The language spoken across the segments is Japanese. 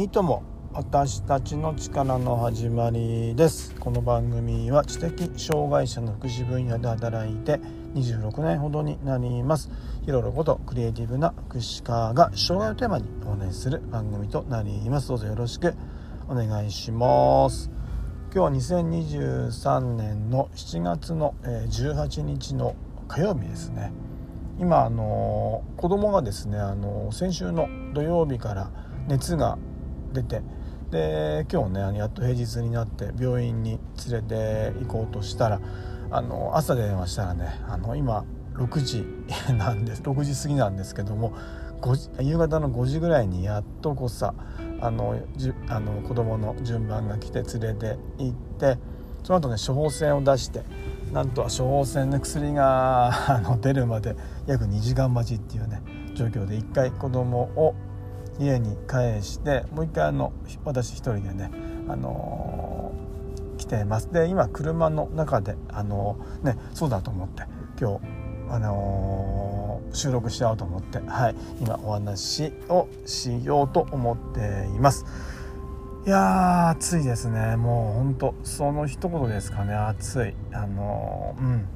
いいとも。私たちの力の始まりです。この番組は知的障害者の福祉分野で働いて26年ほどになります。ヒロロことクリエイティブな福祉家が障害をテーマにお話しする番組となります。どうぞよろしくお願いします。今日は2023年の7月の18日の火曜日ですね。今あの子供がですねあの先週の土曜日から熱が出て。で今日ねやっと平日になって病院に連れて行こうとしたらあの朝電話したらねあの今6時 なんです。6時過ぎなんですけども夕方の5時ぐらいにやっとこさあのじあの子供の順番が来て連れて行ってその後ね処方箋を出してなんとは処方箋の薬があの出るまで約2時間待ちっていうね状況で1回子供を家に返してもう一回あの私一人でね、あのー、来てます。で今車の中で、あのー、ね、そうだと思って今日、あのー、収録しようと思って、はい、今お話をしようと思っています。いや暑いですね。もうほんとその一言ですかね。暑い。あのうん。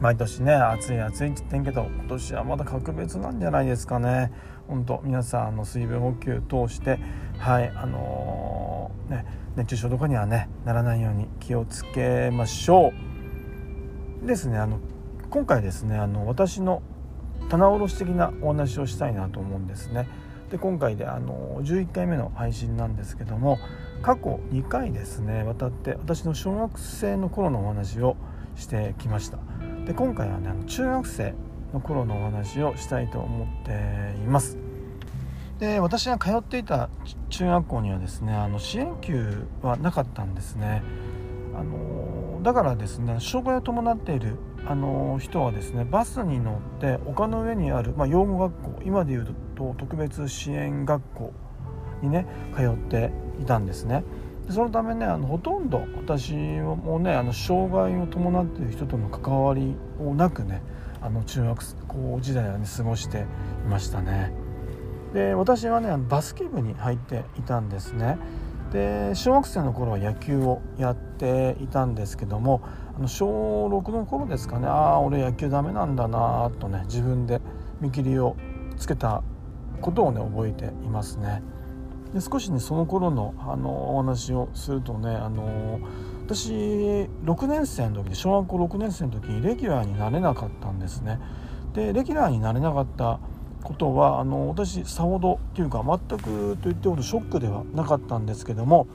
毎年ね暑い暑いって言ってんけど今年はまだ格別なんじゃないですかね。本当皆さんあの水分補給通してはいあのー、ね熱中症とかにはねならないように気をつけましょう。ですねあの今回ですねあの私の棚卸し的なお話をしたいなと思うんですね。で今回であの11回目の配信なんですけども過去2回ですね渡って私の小学生の頃のお話をしてきました。で今回はね中学生の頃のお話をしたいと思っていますで私が通っていた中学校にはですねあの支援級はなかったんですねあのだからですね障害を伴っているあの人はですねバスに乗って丘の上にある、まあ、養護学校今でいうと特別支援学校にね通っていたんですね。そのためねあのほとんど私もねあの障害を伴っている人との関わりをなくねあの中学校時代はね過ごしていましたね。で私はねバスケ部に入っていたんですね。で小学生の頃は野球をやっていたんですけどもあの小6の頃ですかねああ俺野球ダメなんだなとね自分で見切りをつけたことをね覚えていますね。で少しねその頃のあのお話をするとねあの私6年生の時小学校6年生の時にレギュラーになれなかったんですね。でレギュラーになれなかったことはあの私さほどっていうか全くと言ってほどショックではなかったんですけども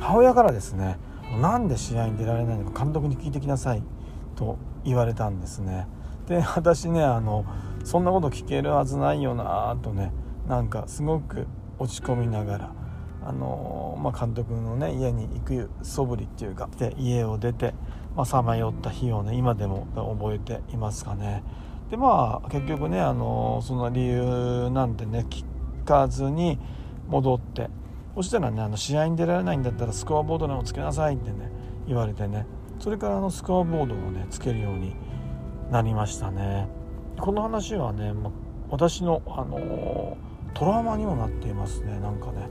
母親からですねなんで試合に出られないのか監督に聞いてきなさいと言われたんですねで私ねあのそんなこと聞けるはずないよなとねなんかすごく落ち込みながらあのまあ、監督のね家に行く素振りっていうかで家を出てさまよった日をね今でも覚えていますかね。でまあ結局ねあのその理由なんてね聞かずに戻ってそしたらねあの試合に出られないんだったらスコアボードのをつけなさいってね言われてねそれからあのスコアボードをねつけるようになりましたね。この話はね、ま私のあのトラウマにもなっていますねなんかね。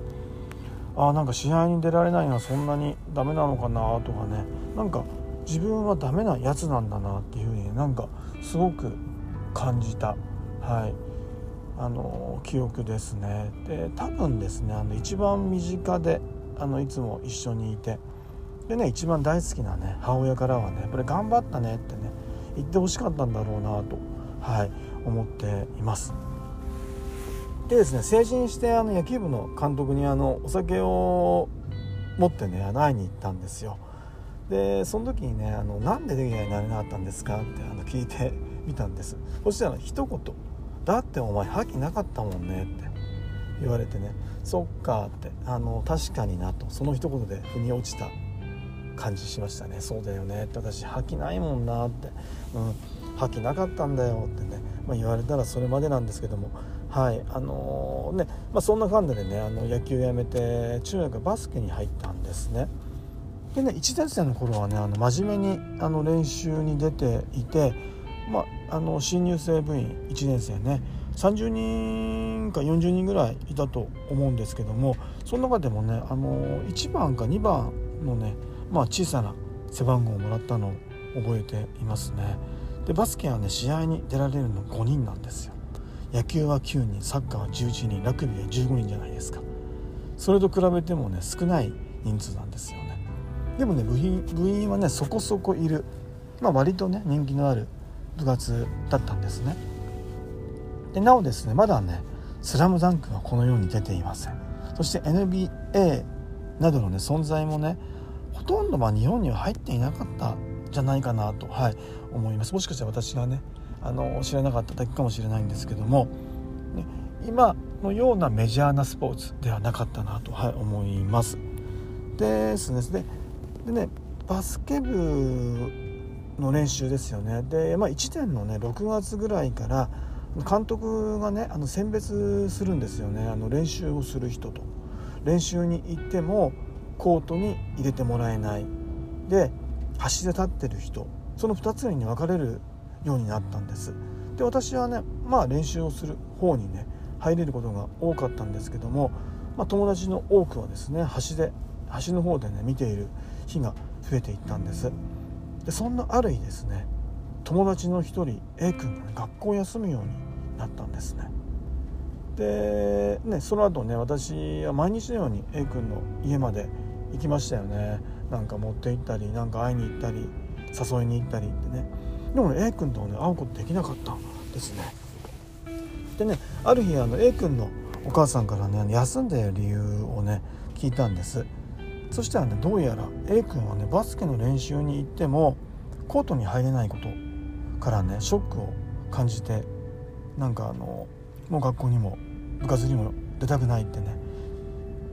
あなんか試合に出られないのはそんなにダメなのかなとかね。なんか自分はダメなやつなんだなっていうふうになんかすごく感じた。はい。あの記憶ですね。で多分ですねあの一番身近であのいつも一緒にいて。でね一番大好きなね母親からはねやっぱり頑張ったねってね言ってほしかったんだろうなとはい思っています。でですね成人してあの野球部の監督にあのお酒を持ってね会いに行ったんですよ。でその時にね「あのなんでレギュラーになれなかったんですか?」ってあの聞いてみたんです。そしたら一言「だってお前覇気なかったもんね」って言われてね「そっか」ってあの確かになと。その一言で腑に落ちた感じしましたねそうだよねって私覇気ないもんなってうん。覇気なかったんだよってね、まあ、言われたらそれまでなんですけども。はいあのー、ねまあ、そんな感じでねあの野球やめて中学バスケに入ったんですね。でね1年生の頃はねあの真面目にあの練習に出ていて、まあ、あの新入生部員1年生ね30人か40人ぐらいいたと思うんですけどもその中でもねあの1番か2番のね、まあ、小さな背番号をもらったのを覚えていますねでバスケはね試合に出られるの5人なんですよ野球は9人サッカーは11人ラグビーは15人じゃないですか。それと比べてもね少ない人数なんですよね。でもね部員部員はねそこそこいる、まあ、割とね人気のある部活だったんですね。でなおですねまだね「スラムダンクはこのように出ていません。そして NBA などのね存在もねほとんどま日本には入っていなかったじゃないかなと、はい、思います。もしかしたら私がねあの知らなかっただけかもしれないんですけども、ね、今のようなメジャーなスポーツではなかったなと、はい、思います。ですねででねバスケ部の練習ですよね。で、まあ、1年のね6月ぐらいから監督がねあの選別するんですよね。あの練習をする人と。練習に行ってもコートに入れてもらえない。で端で立ってる人。その2つに分かれるようになったんです。で私はねまあ練習をする方にね入れることが多かったんですけども、まあ、友達の多くはですね端で端の方でね見ている日が増えていったんです。でそんなある日ですね友達の一人 A 君が、ね、学校を休むようになったんですね。でねその後ね私は毎日のように A 君の家まで行きましたよね。なんか持って行ったりなんか会いに行ったり誘いに行ったりってね。でも、A 君とね会うことできなかったですね。でねある日あの A 君のお母さんからね休んでる理由をね聞いたんです。そしたらねどうやら A 君はねバスケの練習に行ってもコートに入れないことからねショックを感じてなんかあのもう学校にも部活にも出たくないってね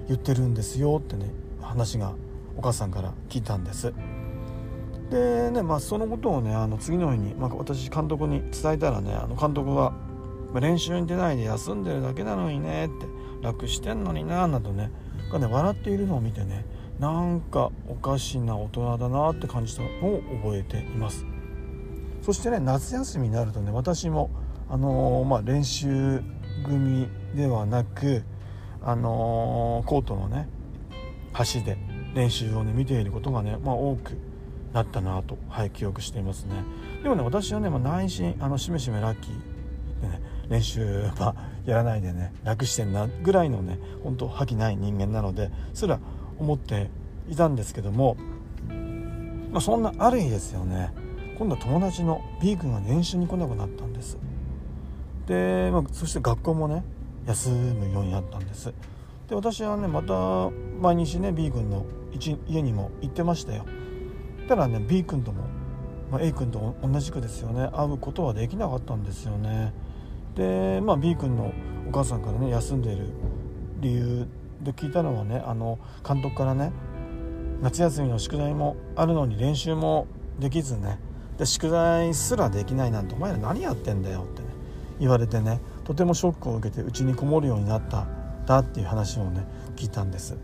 言ってるんですよってね話がお母さんから聞いたんです。でねまあそのことをねあの次の日に、まあ、私監督に伝えたらねあの監督は練習に出ないで休んでるだけなのにねって楽してんのにななどねがね笑っているのを見てねなんかおかしな大人だなって感じたのを覚えています。そしてね夏休みになるとね私もあのー、まあ、練習組ではなくあのー、コートのね端で練習をね見ていることがね、まあ、多くなったなと、はい、記憶していますね。でもね私はね、まあ、内心あのしめしめラッキーでね練習、まあ、やらないでね楽してんなぐらいのね本当覇気ない人間なのですら思っていたんですけども、まあ、そんなある日ですよね今度は友達の B 君が練習に来なくなったんです。で、まあ、そして学校もね休むようになったんです。で私はねまた毎日ね B 君の家にも行ってましたよ。ただね B 君とも、まあ、A 君と同じくですよね。会うことはできなかったんですよね。で、まあ、B 君のお母さんからね休んでいる理由で聞いたのはねあの監督からね夏休みの宿題もあるのに練習もできずねで宿題すらできないなんてお前ら何やってんだよってね言われてねとてもショックを受けてうちにこもるようになっただっていう話をね聞いたんです。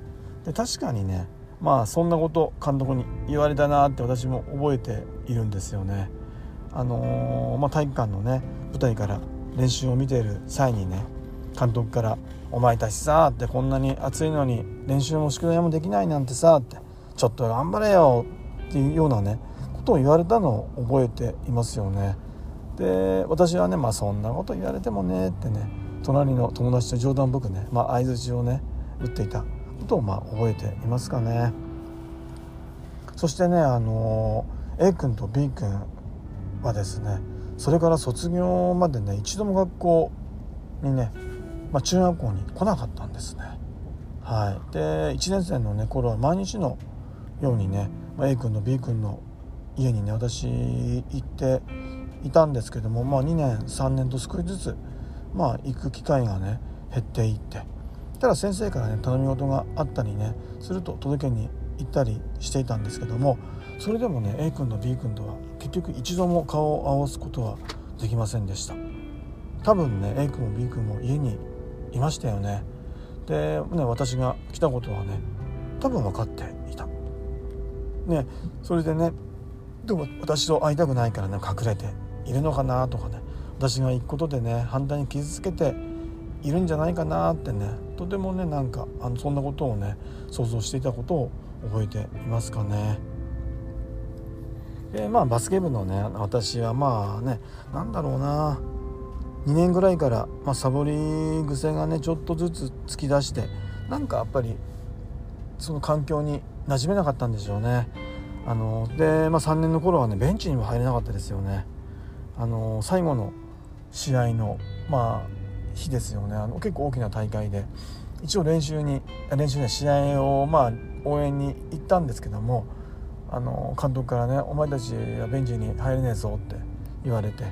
で確かにねまあそんなこと監督に言われたなって私も覚えているんですよね。あのー、まあ、体育館のね舞台から練習を見ている際にね監督から「お前たちさ」ってこんなに暑いのに練習も宿題もできないなんてさってちょっと頑張れよっていうようなねことを言われたのを覚えていますよね。で私はねまあそんなこと言われてもねってね隣の友達と冗談っぽくね、ま、相づちをね打っていた。ことをまあ覚えていますかね。そしてねあの A 君と B 君はですねそれから卒業までね一度も学校にね、まあ、中学校に来なかったんですね。はい。で1年生のね頃は毎日のようにね、まあ、A 君の B 君の家にね私行っていたんですけども、まあ、2年3年と少しずつ、まあ、行く機会がね減っていってただ先生からね頼み事があったりねすると届けに行ったりしていたんですけどもそれでもね A 君と B 君とは結局一度も顔を合わすことはできませんでした。多分ね A 君も B 君も家にいましたよね。で、ね、私が来たことはね多分分かっていた。ねそれでねでも私と会いたくないからね隠れているのかなとかね私が行くことでね反対に傷つけているんじゃないかなってねとてもねなんかあのそんなことをね想像していたことを覚えていますかね。でまあバスケ部のね私はまあね何だろうな2年ぐらいから、まあ、サボり癖がねちょっとずつ突き出してなんかやっぱりその環境に馴染めなかったんでしょうね。あので、まあ、3年の頃はねベンチにも入れなかったですよね。あの最後の試合の、まあ、日ですよねあの結構大きな大会で一応練習に練習で試合を、まあ、応援に行ったんですけどもあの監督からね「お前たちはベンチに入れねえぞ」って言われて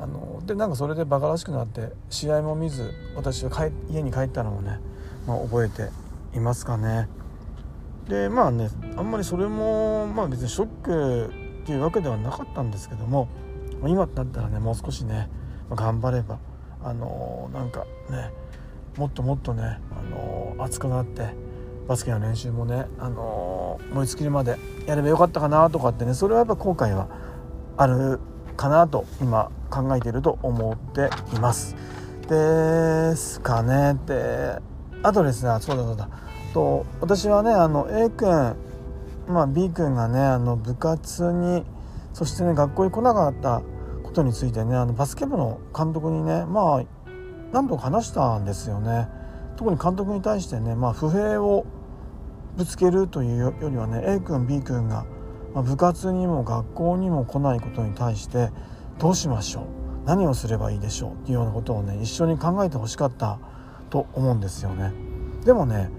あのでなんかそれでバカらしくなって試合も見ず私は帰家に帰ったのをね、まあ、覚えていますかね。でまあねあんまりそれも、まあ、別にショックっていうわけではなかったんですけども今だったらねもう少しね頑張ればあのなんかねもっともっとね、あの熱くなってバスケの練習もね、あの燃え尽きるまでやればよかったかなとかってねそれはやっぱ後悔はあるかなと今考えていると思っています。ですかねであとですねそうだそうだと私はねあの A 君、まあ、B 君がねあの部活にそしてね学校に来なかったことについてねあのバスケ部の監督にねまあ何度か話したんですよね。特に監督に対してね、まあ、不平をぶつけるというよりはね A 君 B 君が、部活にも学校にも来ないことに対してどうしましょう？何をすればいいでしょう？っていうようなことをね一緒に考えてほしかったと思うんですよね。でもね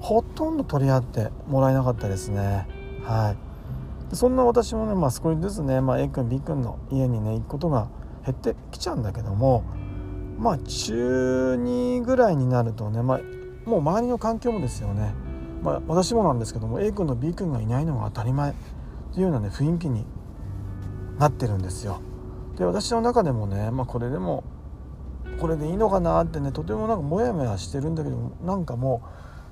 ほとんど取り合ってもらえなかったですね。はい。そんな私もね、まあ、少しずつね、まあ、A 君 B 君の家にね行くことが減ってきちゃうんだけどもまあ中2ぐらいになるとね、まあ、もう周りの環境もですよね、まあ、私もなんですけども A 君と B 君がいないのが当たり前っていうようなね雰囲気になってるんですよ。で私の中でもね、まあ、これでもこれでいいのかなってねとてもなんかモヤモヤしてるんだけどなんかも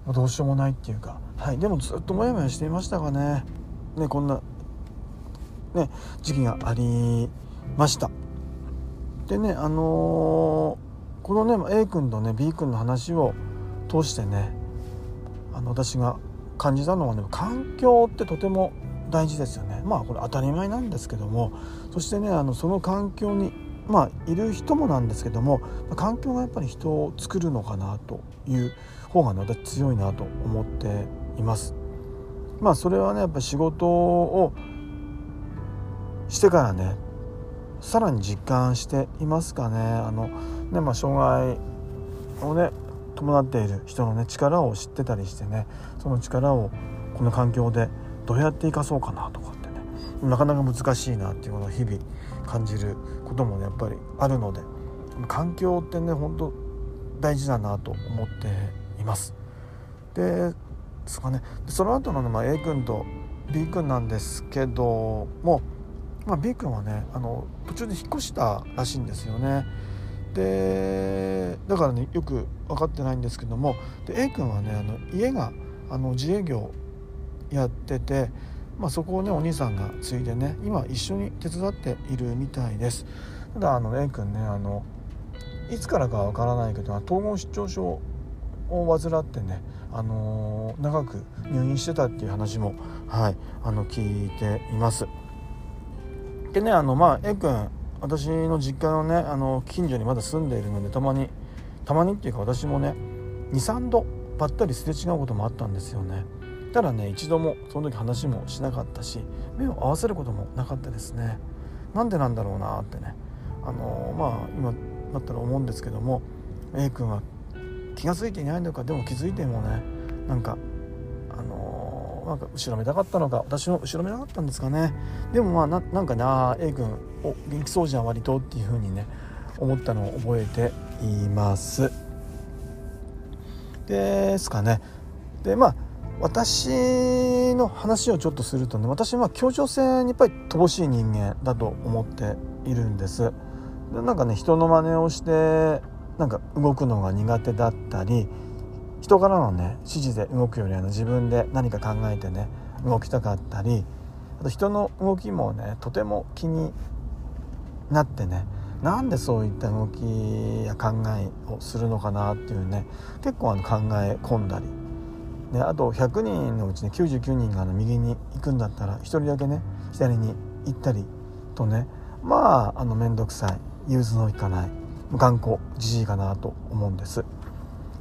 うどうしようもないっていうか、はい、でもずっとモヤモヤしていましたがねねこんな、ね、時期がありました。でねあのー、このね A 君とね B 君の話を通してねあの私が感じたのはね環境ってとても大事ですよねまあこれ当たり前なんですけどもそしてねあのその環境にまあいる人もなんですけども環境がやっぱり人を作るのかなという方が、ね、私強いなと思っています。まあそれはねやっぱ仕事をしてからねさらに実感していますかねあのねまあ障害をね伴っている人のね力を知ってたりしてねその力をこの環境でどうやって生かそうかなとかってねなかなか難しいなっていうのを日々感じることもねやっぱりあるので環境ってね本当大事だなと思っています。でそかねその後の、まあ、A 君と B 君なんですけども、まあ、B 君はねあの途中で引っ越したらしいんですよね。でだからねよく分かってないんですけどもで A 君はねあの家があの自営業やってて、まあ、そこをねお兄さんが継いでね今一緒に手伝っているみたいですただあの A 君ねあのいつからかわからないけど統合失調症を患ってね、あのー、長く入院してたっていう話も、はい、あの聞いています。でねあのまあ A 君私の実家のねあの近所にまだ住んでいるのでたまにたまにっていうか私もね23度ばったりすれ違うこともあったんですよね。ただね一度もその時話もしなかったし目を合わせることもなかったですねなんでなんだろうなってねあのまあ今だったら思うんですけども A 君は気が付いていないのかでも気づいてもねなんかあのなんか後ろめたかったのか私も後ろめたかったんですかね。でもまあななんかな A 君お元気そうじゃん割とっていう風にね思ったのを覚えています。ですかね。でまあ私の話をちょっとするとね私は協調性にやっぱり乏しい人間だと思っているんです。でなんかね人の真似をしてなんか動くのが苦手だったり人からのね指示で動くよりは自分で何か考えてね動きたかったりあと人の動きもねとても気になってねなんでそういった動きや考えをするのかなっていうね結構あの考え込んだり、ね、あと100人のうちね99人があの右に行くんだったら1人だけね左に行ったりとねまああの面倒くさい。融通のいかない。頑固じじいかなと思うんです。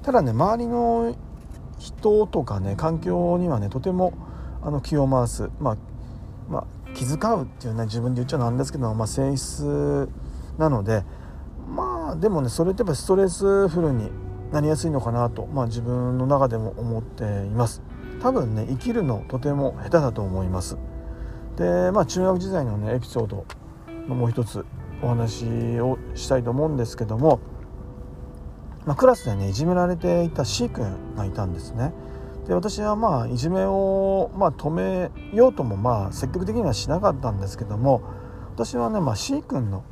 ただね周りの人とかね環境にはねとてもあの気を回す、まあ、まあ、気遣うっていうね自分で言っちゃなんですけど、まあ、性質なのでまあでもねそれってやっぱストレスフルになりやすいのかなと、まあ、自分の中でも思っています。多分ね生きるのとても下手だと思います。でまあ中学時代のねエピソードのもう一つ。お話をしたいと思うんですけども、まあ、クラスでねいじめられていた C 君がいたんですね。で私はまあいじめを、まあ、止めようともまあ積極的にはしなかったんですけども私はね、まあ、C 君の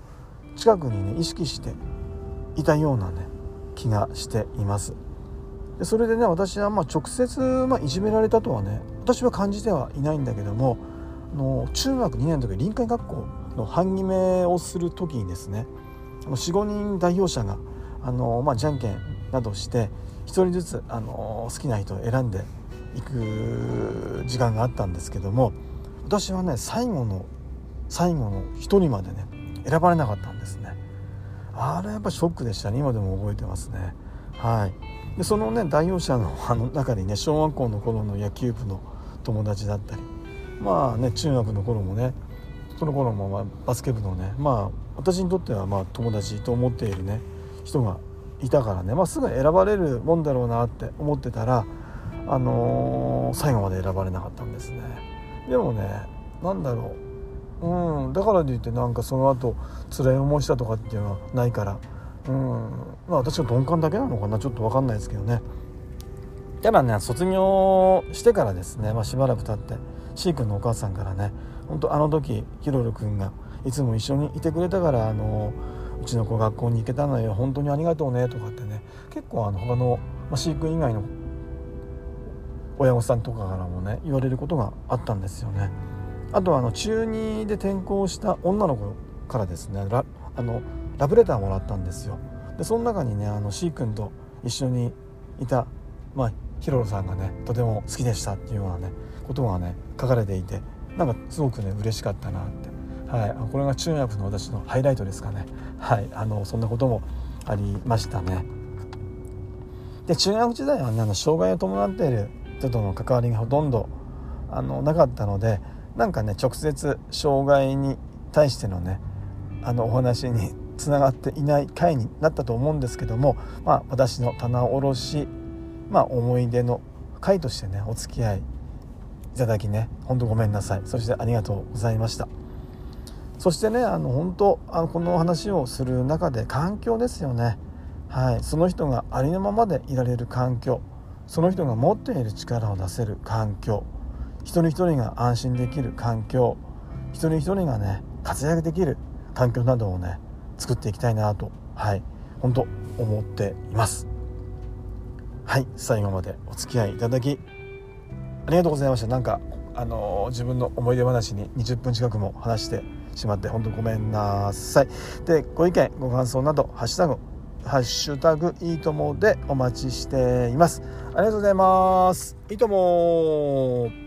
近くにね意識していたようなね気がしています。でそれでね私はまあ直接、まあ、いじめられたとはね私は感じてはいないんだけどもあの中学2年の時臨海学校の半決めをする時にですね45人代表者があの、まあ、じゃんけんなどして1人ずつあの好きな人を選んでいく時間があったんですけども私はね最後の最後の1人までね選ばれなかったんですね。あれやっぱショックでしたね今でも覚えてますね。はい。でそのね代表者の あの中にね小学校の頃の野球部の友達だったりまあね中学の頃もねその頃もまあバスケ部のねまあ私にとってはまあ友達と思っているね人がいたからね、まあ、すぐ選ばれるもんだろうなって思ってたら、あのー、最後まで選ばれなかったんですね。でもね何だろう。うんだからといってなんかその後辛い思いしたとかっていうのはないから。うんまあ私は鈍感だけなのかなちょっと分かんないですけどね。ただね卒業してからですね、まあ、しばらく経って C 君のお母さんからね本当あの時ヒロル君がいつも一緒にいてくれたからあのうちの子学校に行けたのよ。本当にありがとうねとかってね。結構あの他の、まあ、飼育以外の親御さんとかからもね言われることがあったんですよね。あとはあの中2で転校した女の子からですねラあのラブレターもらったんですよ。でその中にねあの C 君と一緒にいたまあヒロロさんがねとても好きでしたっていうようなねことがね書かれていて。なんかすごくね嬉しかったなって。はい、これが中学の私のハイライトですかね。はい。あのそんなこともありましたね。で中学時代はねあの障害を伴っている人との関わりがほとんどあのなかったのでなんかね直接障害に対してのねあのお話につながっていない回になったと思うんですけども、まあ、私の棚卸し、まあ、思い出の回としてねお付き合いいただきね。ほんとごめんなさい。そしてありがとうございました。そしてねあの本当あのこの話をする中で環境ですよね、はい、その人がありのままでいられる環境。その人が持っている力を出せる環境。一人一人が安心できる環境。一人一人がね活躍できる環境などをね作っていきたいなとはい。本当思っています。はい。最後までお付き合いいただきありがとうございました。なんかあのー、自分の思い出話に20分近くも話してしまって本当ごめんなさい。でご意見ご感想などハッシュタグハッシュタグいいともでお待ちしています。ありがとうございます。いいとも。